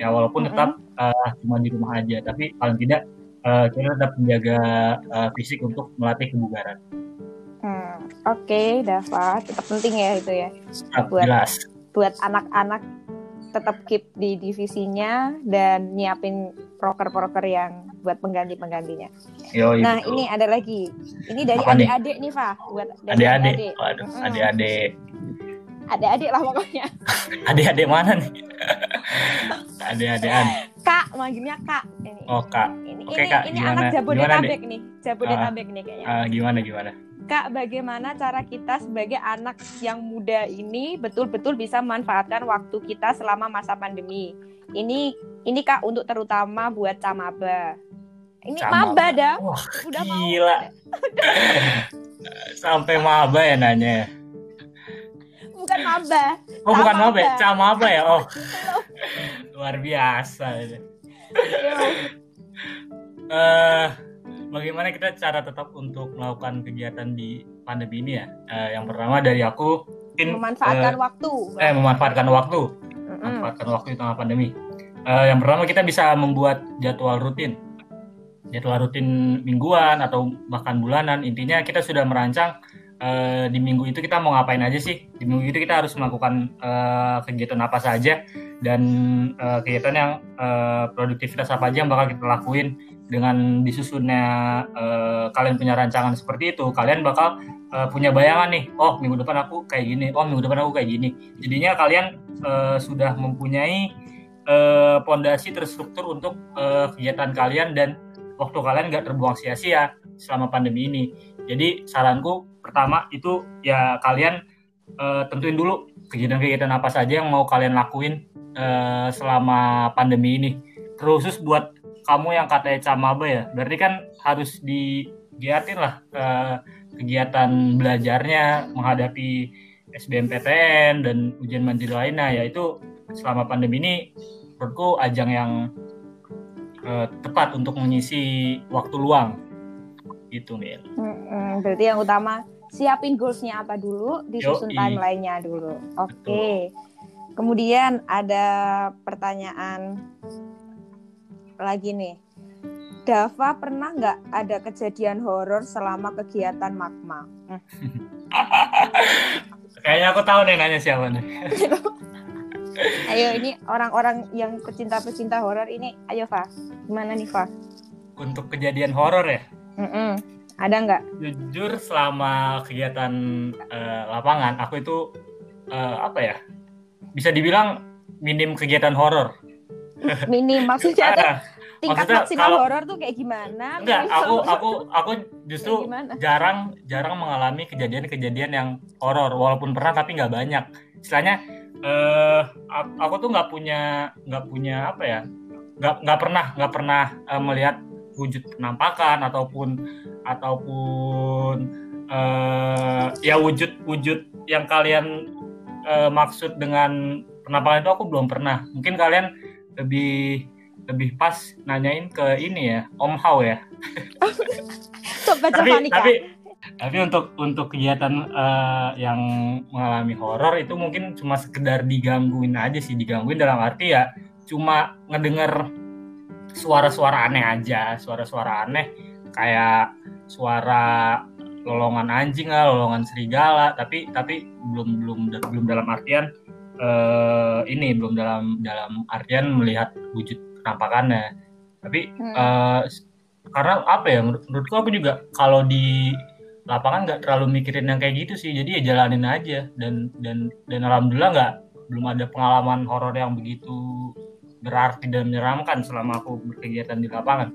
ya walaupun tetap uh, cuma di rumah aja tapi paling tidak uh, kita tetap menjaga uh, fisik untuk melatih kebugaran. Hmm, Oke, okay, Dava, tetap penting ya itu ya. buat, jelas. Buat anak-anak tetap keep di divisinya dan nyiapin proker-proker yang buat pengganti-penggantinya. nah, itu. ini ada lagi. Ini dari adik-adik nih, Fa. Buat adik-adik. Waduh, hmm. adik-adik. Adik-adik lah pokoknya. adik-adik mana nih? adik-adikan. Kak, manggilnya Kak. Ini. Oh, Kak. Ini, Oke, ini, Kak. ini gimana? anak Jabodetabek nih. Jabodetabek uh, nih kayaknya. Uh, gimana, gimana? Kak, bagaimana cara kita sebagai anak yang muda ini betul-betul bisa memanfaatkan waktu kita selama masa pandemi? Ini ini Kak untuk terutama buat camaba. Ini Camaba. maba dah. Wah, Udah gila. Sampai maba ya nanya. Bukan maba. Oh, bukan maba, ya? camaba ya. Oh. Luar biasa. Eh, uh, bagaimana kita cara tetap untuk melakukan kegiatan di pandemi ini ya? Uh, yang pertama dari aku mungkin memanfaatkan uh, waktu. Eh, memanfaatkan waktu. Mm-hmm. Memanfaatkan waktu di tengah pandemi. Uh, yang pertama kita bisa membuat jadwal rutin. Jadwal rutin mingguan atau bahkan bulanan. Intinya kita sudah merancang uh, di minggu itu kita mau ngapain aja sih? Di minggu itu kita harus melakukan uh, kegiatan apa saja dan uh, kegiatan yang uh, produktivitas apa aja yang bakal kita lakuin dengan disusunnya uh, kalian punya rancangan seperti itu, kalian bakal uh, punya bayangan nih, oh minggu depan aku kayak gini, oh minggu depan aku kayak gini. Jadinya kalian uh, sudah mempunyai pondasi uh, terstruktur untuk uh, kegiatan kalian dan waktu kalian nggak terbuang sia-sia selama pandemi ini. Jadi saranku pertama itu ya kalian uh, tentuin dulu kegiatan-kegiatan apa saja yang mau kalian lakuin uh, selama pandemi ini. Terus buat kamu yang katanya camaba ya, berarti kan harus digiatin lah uh, kegiatan belajarnya menghadapi SBMPTN dan ujian mandiri lainnya, yaitu selama pandemi ini menurutku ajang yang uh, tepat untuk mengisi waktu luang gitu nih. Berarti yang utama siapin goalsnya apa dulu, disusun timelinenya dulu. Oke. Okay. Kemudian ada pertanyaan lagi nih. Dava pernah nggak ada kejadian horor selama kegiatan magma? Kayaknya aku tahu nih nanya siapa nih. ayo ini orang-orang yang pecinta-pecinta horor ini, ayo Fa, gimana nih Fa? Untuk kejadian horor ya? Mm -mm. Ada nggak? Jujur selama kegiatan uh, lapangan, aku itu uh, apa ya? Bisa dibilang minim kegiatan horor minim maksudnya tuh tingkat maksudnya, maksimal kalau, horor tuh kayak gimana? Enggak, aku aku aku justru jarang jarang mengalami kejadian-kejadian yang horor walaupun pernah tapi nggak banyak. Istilahnya eh aku tuh nggak punya nggak punya apa ya? nggak nggak pernah nggak pernah uh, melihat wujud penampakan ataupun ataupun uh, ya wujud wujud yang kalian uh, maksud dengan penampakan itu aku belum pernah mungkin kalian lebih lebih pas nanyain ke ini ya Om Hao ya. Tapi tapi tapi untuk untuk kegiatan uh, yang mengalami horor itu mungkin cuma sekedar digangguin aja sih digangguin dalam arti ya cuma ngedenger suara-suara aneh aja suara-suara aneh kayak suara lolongan anjing lah lolongan serigala tapi tapi belum belum belum dalam artian uh, ini belum dalam dalam artian melihat wujud penampakannya. Tapi hmm. uh, karena apa ya menurutku aku juga kalau di lapangan nggak terlalu mikirin yang kayak gitu sih. Jadi ya jalanin aja. Dan dan dan alhamdulillah nggak belum ada pengalaman horor yang begitu berarti dan menyeramkan selama aku berkegiatan di lapangan.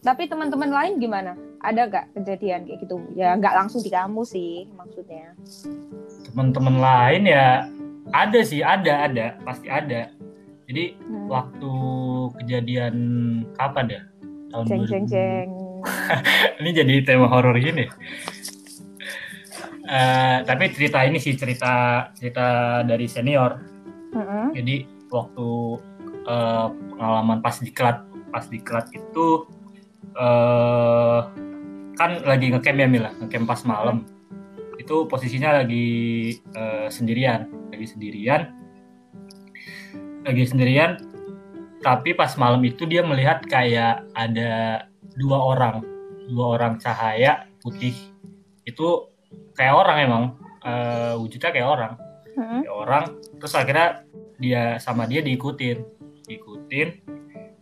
Tapi teman-teman lain gimana? Ada nggak kejadian kayak gitu? Ya nggak langsung di kamu sih maksudnya. Teman-teman lain ya ada sih ada ada pasti ada jadi hmm. waktu kejadian kapan ya tahun jeng, jeng, jeng. ini jadi tema horor gini. Uh, tapi cerita ini sih cerita cerita dari senior. Mm-hmm. Jadi waktu uh, pengalaman pas diklat pas diklat itu uh, kan lagi ngecamp ya Mila, ngecamp pas malam. Itu posisinya lagi uh, sendirian, lagi sendirian. Lagi sendirian tapi pas malam itu dia melihat kayak ada dua orang dua orang cahaya putih itu kayak orang emang uh, wujudnya kayak orang hmm. kayak orang terus akhirnya dia sama dia diikutin diikutin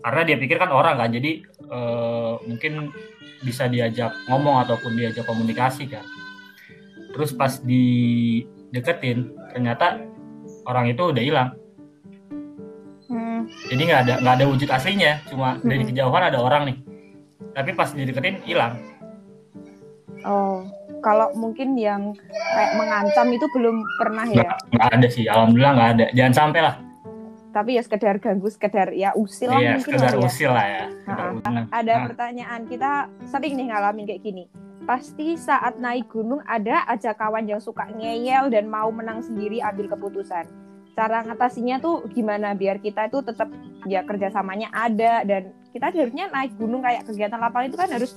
karena dia pikir kan orang kan jadi uh, mungkin bisa diajak ngomong ataupun diajak komunikasi kan terus pas dideketin ternyata orang itu udah hilang. Hmm. jadi nggak ada nggak ada wujud aslinya cuma hmm. dari kejauhan ada orang nih. Tapi pas dideketin hilang. Oh kalau mungkin yang kayak mengancam itu belum pernah ya? Nggak, ada sih alhamdulillah nggak ada. Jangan sampai lah. Tapi ya sekedar ganggu sekedar ya usil iya, mungkin sekedar lah ya. usil lah ya nah, ada nah. pertanyaan kita sering nih ngalamin kayak gini pasti saat naik gunung ada aja kawan yang suka ngeyel dan mau menang sendiri ambil keputusan. Cara ngatasinya tuh gimana? Biar kita itu tetap ya kerjasamanya ada dan kita harusnya naik gunung kayak kegiatan lapangan itu kan harus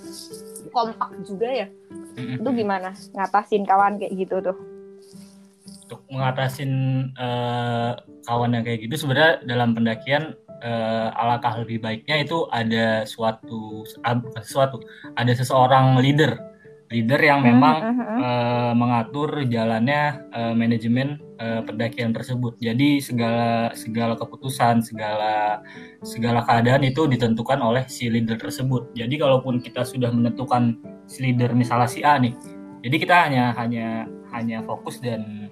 kompak juga ya. Itu gimana? Ngatasin kawan kayak gitu tuh. Untuk ngatasin uh, kawan yang kayak gitu sebenarnya dalam pendakian uh, alangkah lebih baiknya itu ada suatu uh, suatu ada seseorang leader leader yang hmm, memang uh, uh, uh, mengatur jalannya uh, manajemen uh, pendakian tersebut. Jadi segala segala keputusan, segala segala keadaan itu ditentukan oleh si leader tersebut. Jadi kalaupun kita sudah menentukan si leader misalnya si A nih, jadi kita hanya hanya hanya fokus dan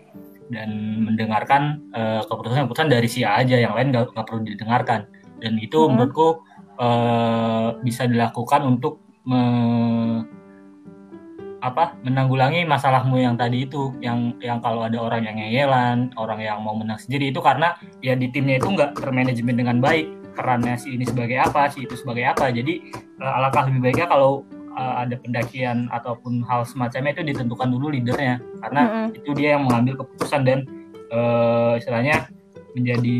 dan mendengarkan keputusan-keputusan dari si A aja, yang lain nggak perlu didengarkan. Dan itu hmm. menurutku uh, bisa dilakukan untuk me apa menanggulangi masalahmu yang tadi itu yang yang kalau ada orang yang ngeyelan orang yang mau menang sendiri itu karena ya di timnya itu nggak termanajemen dengan baik perannya si ini sebagai apa si itu sebagai apa. Jadi uh, alangkah lebih baiknya kalau uh, ada pendakian ataupun hal semacamnya itu ditentukan dulu leadernya. Karena mm -hmm. itu dia yang mengambil keputusan dan uh, istilahnya menjadi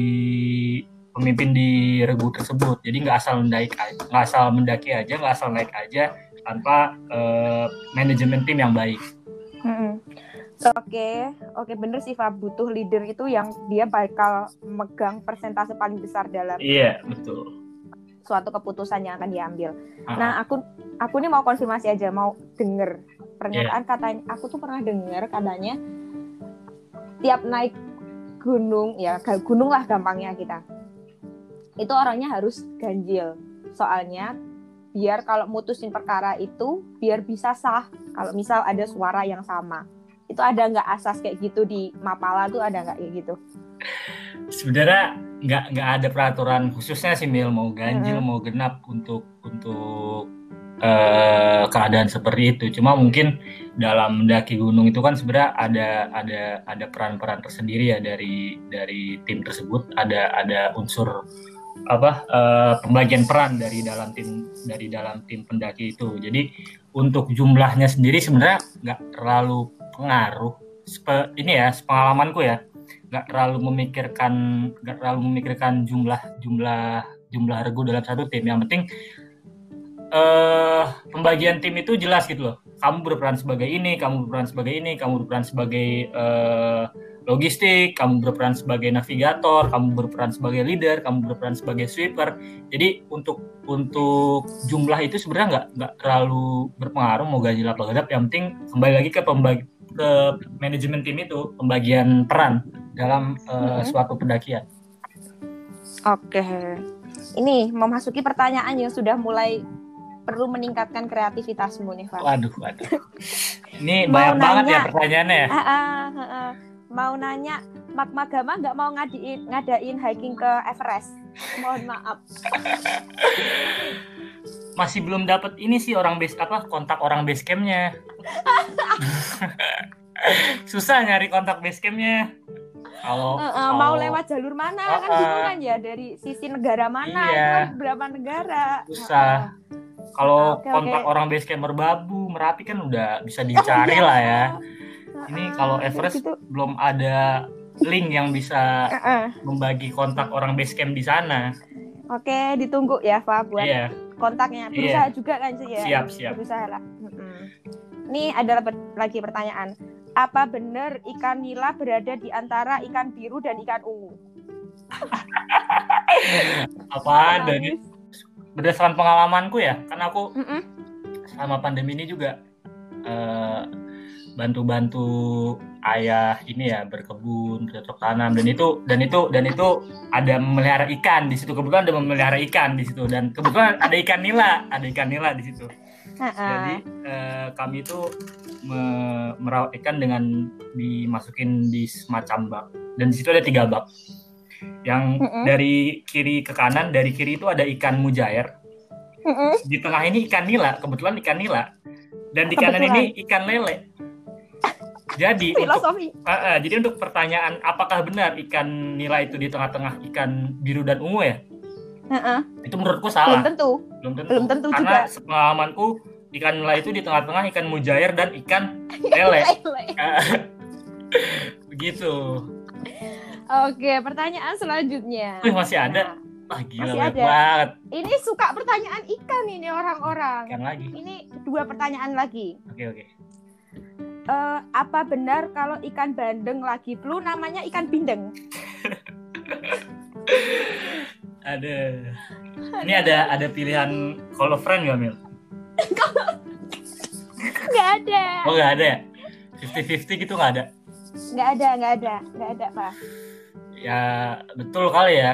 pemimpin di regu tersebut. Jadi nggak asal mendaki nggak asal mendaki aja nggak asal naik aja tanpa uh, manajemen tim yang baik. Hmm. Oke, okay. oke okay, bener sih Pak butuh leader itu yang dia bakal megang persentase paling besar dalam. Iya betul. Suatu keputusan yang akan diambil. Uh-huh. Nah aku aku ini mau konfirmasi aja, mau denger pernyataan yeah. katanya. Aku tuh pernah denger katanya tiap naik gunung ya gunung lah gampangnya kita. Itu orangnya harus ganjil. Soalnya biar kalau mutusin perkara itu biar bisa sah. Kalau misal ada suara yang sama. Itu ada nggak asas kayak gitu di Mapala tuh ada nggak kayak gitu? Sebenarnya nggak nggak ada peraturan khususnya sih Mil. Mau ganjil -hmm. mau genap untuk untuk uh, keadaan seperti itu. Cuma mungkin dalam mendaki gunung itu kan sebenarnya ada ada ada peran-peran tersendiri ya dari dari tim tersebut. Ada ada unsur apa uh, pembagian peran dari dalam tim dari dalam tim pendaki itu. Jadi untuk jumlahnya sendiri sebenarnya nggak terlalu pengaruh. Spe, ini ya pengalamanku ya nggak terlalu memikirkan nggak terlalu memikirkan jumlah jumlah jumlah regu dalam satu tim. Yang penting uh, pembagian tim itu jelas gitu loh. Kamu berperan sebagai ini, kamu berperan sebagai ini, kamu berperan sebagai uh, logistik, kamu berperan sebagai navigator, kamu berperan sebagai leader, kamu berperan sebagai sweeper. Jadi untuk untuk jumlah itu sebenarnya nggak nggak terlalu berpengaruh mau gaji apa gadap. Yang penting kembali lagi ke pembagi ke manajemen tim itu pembagian peran dalam uh, suatu pendakian. Oke, ini memasuki pertanyaan yang sudah mulai perlu meningkatkan kreativitasmu nih, Pak. Waduh, waduh. Ini banyak banget ya pertanyaannya. Uh, uh, uh, uh mau nanya Mak Magama nggak mau ngadiin ngadain hiking ke Everest. Mohon maaf. Masih belum dapat ini sih orang base apa kontak orang base campnya. Susah nyari kontak base campnya. Kalau, uh, uh, mau lewat jalur mana uh, kan bingung kan ya dari sisi negara mana iya. itu kan berapa negara. Susah. Uh, Kalau okay, kontak okay. orang base camp merbabu, merapi kan udah bisa dicari oh, lah ya ini kalau Everest gitu. belum ada link yang bisa uh -uh. membagi kontak orang base camp di sana. Oke, ditunggu ya, Pak, buat yeah. kontaknya. Berusaha yeah. juga kan sih ya? Siap, siap. Berusaha lah. Hmm. Ini ada lagi pertanyaan. Apa benar ikan nila berada di antara ikan biru dan ikan ungu? Apa dari berdasarkan pengalamanku ya, karena aku mm -mm. selama pandemi ini juga uh, bantu-bantu ayah ini ya berkebun bercocok tanam. Dan itu dan itu dan itu ada memelihara ikan di situ. Kebetulan ada memelihara ikan di situ. Dan kebetulan ada ikan nila ada ikan nila di situ. Jadi eh, kami itu me merawat ikan dengan dimasukin di semacam bak. Dan di situ ada tiga bak. Yang dari kiri ke kanan dari kiri itu ada ikan mujair. Di tengah ini ikan nila kebetulan ikan nila. Dan di kanan ini ikan lele jadi filosofi. Untuk, uh, uh, jadi untuk pertanyaan apakah benar ikan nila itu di tengah-tengah ikan biru dan ungu ya? Uh -uh. Itu menurutku salah. Belum tentu. Belum tentu. Belum tentu Karena juga. pengalamanku ikan nila itu di tengah-tengah ikan mujair dan ikan lele. Begitu. Oke, pertanyaan selanjutnya. Wih, masih ada. Nah. Wah, gila masih ada. banget. Ini suka pertanyaan ikan ini orang-orang. Ikan lagi. Ini dua pertanyaan lagi. Oke, oke uh, apa benar kalau ikan bandeng lagi flu namanya ikan bindeng? ada. Ini ada ada pilihan call of friend gak Mil? Gak ada. Oh gak ada ya? Fifty fifty gitu gak ada? Gak ada, gak ada, gak ada pak. Ya betul kali ya.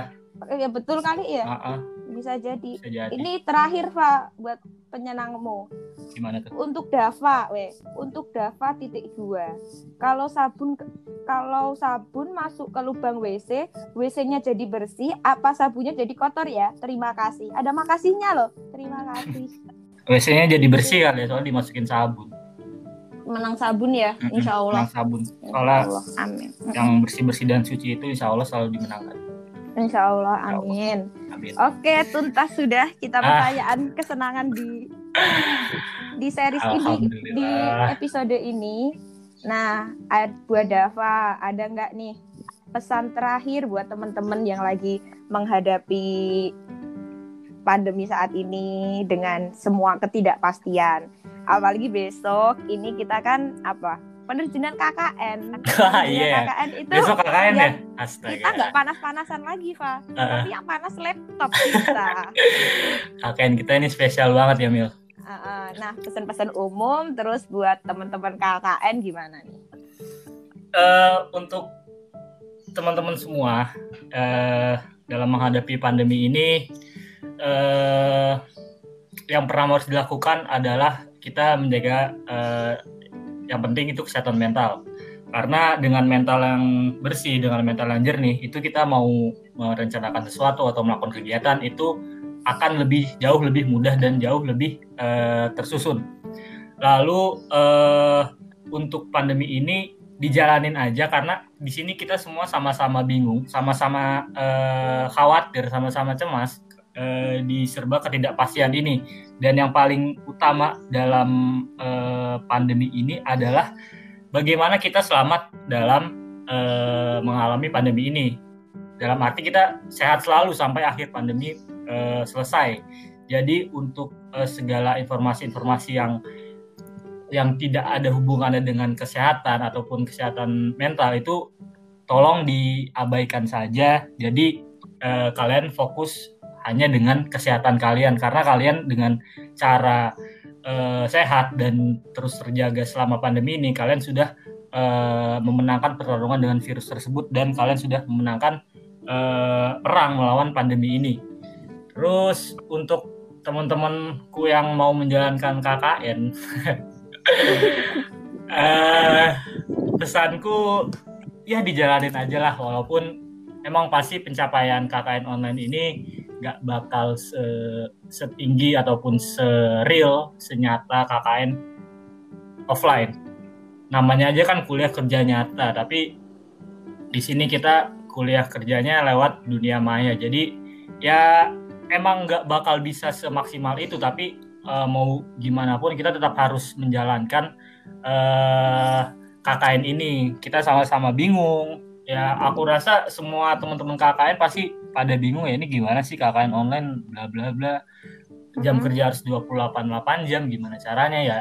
Ya betul kali ya. Uh -uh. Bisa jadi. Bisa jadi. Ini terakhir pak buat penyenangmu. Gimana tuh? Untuk Dava, we. Untuk Dava titik dua. Kalau sabun kalau sabun masuk ke lubang WC, WC-nya jadi bersih, apa sabunnya jadi kotor ya? Terima kasih. Ada makasihnya loh. Terima kasih. WC-nya jadi bersih kali ya, soalnya dimasukin sabun. Menang sabun ya, insya Allah. Menang sabun. Soalnya Allah. Amin. Yang bersih-bersih dan suci itu insya Allah selalu dimenangkan. Insya Allah, amin. amin. Oke, tuntas sudah kita ah. pertanyaan ah. kesenangan di di series ini di episode ini. Nah, buat Dava, ada nggak nih pesan terakhir buat teman-teman yang lagi menghadapi pandemi saat ini dengan semua ketidakpastian. Apalagi besok ini kita kan apa penerjunan KKN. Ah, iya. KKN itu besok KKN ya. Astaga. Kita nggak panas-panasan lagi, Pak. Uh, Tapi yang panas laptop kita. KKN kita ini spesial banget ya, Mil. Uh, uh, nah, pesan-pesan umum terus buat teman-teman KKN gimana nih? Uh, untuk teman-teman semua uh, dalam menghadapi pandemi ini uh, yang pertama harus dilakukan adalah kita menjaga uh, yang penting itu kesehatan mental karena dengan mental yang bersih dengan mental yang jernih itu kita mau merencanakan sesuatu atau melakukan kegiatan itu akan lebih jauh lebih mudah dan jauh lebih uh, tersusun lalu uh, untuk pandemi ini dijalanin aja karena di sini kita semua sama-sama bingung, sama-sama uh, khawatir, sama-sama cemas uh, di serba ketidakpastian ini. Dan yang paling utama dalam uh, pandemi ini adalah bagaimana kita selamat dalam uh, mengalami pandemi ini. Dalam arti kita sehat selalu sampai akhir pandemi uh, selesai. Jadi untuk uh, segala informasi-informasi yang yang tidak ada hubungannya dengan kesehatan ataupun kesehatan mental itu tolong diabaikan saja. Jadi eh, kalian fokus hanya dengan kesehatan kalian karena kalian dengan cara eh, sehat dan terus terjaga selama pandemi ini kalian sudah eh, memenangkan pertarungan dengan virus tersebut dan kalian sudah memenangkan eh, perang melawan pandemi ini. Terus untuk teman-temanku yang mau menjalankan KKN uh, pesanku ya dijalanin aja lah walaupun emang pasti pencapaian KKN online ini nggak bakal se setinggi ataupun seril senyata KKN offline. Namanya aja kan kuliah kerja nyata, tapi di sini kita kuliah kerjanya lewat dunia maya. Jadi ya emang nggak bakal bisa semaksimal itu, tapi uh, mau gimana pun kita tetap harus menjalankan uh, eh, KKN ini. Kita sama-sama bingung. Ya, aku rasa semua teman-teman KKN pasti pada bingung ya ini gimana sih KKN online bla bla bla. Jam mm-hmm. kerja harus 28 8 jam gimana caranya ya?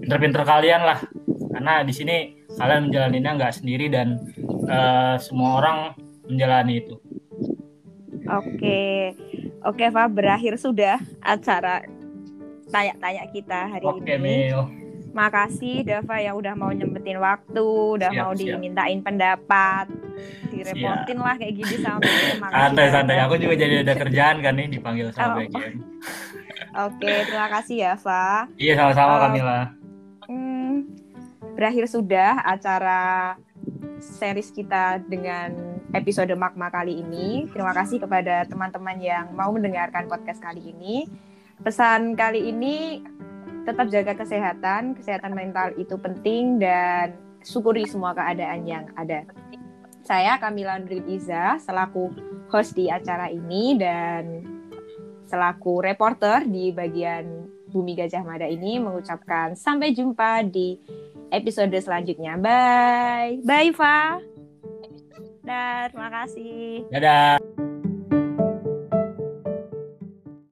Pinter-pinter kalian lah. Karena di sini kalian menjalaninya nggak sendiri dan uh, semua orang menjalani itu. Oke. Oke, Pak, berakhir sudah acara tanya-tanya kita hari Oke, ini. Mil. Makasih Dava yang udah mau nyempetin waktu, udah siap, mau dimintain siap. pendapat, direpotin siap. lah kayak gini sama Santai-santai, aku juga jadi ada kerjaan kan nih dipanggil sama oh. BGM. Oke, terima kasih ya, Fa. Iya, sama-sama uh, Kamila. Hmm, berakhir sudah acara series kita dengan episode Magma kali ini. Terima kasih kepada teman-teman yang mau mendengarkan podcast kali ini pesan kali ini tetap jaga kesehatan, kesehatan mental itu penting dan syukuri semua keadaan yang ada. Saya Kamila Nuril Iza selaku host di acara ini dan selaku reporter di bagian Bumi Gajah Mada ini mengucapkan sampai jumpa di episode selanjutnya. Bye. Bye, Fa. Dan terima kasih. Dadah.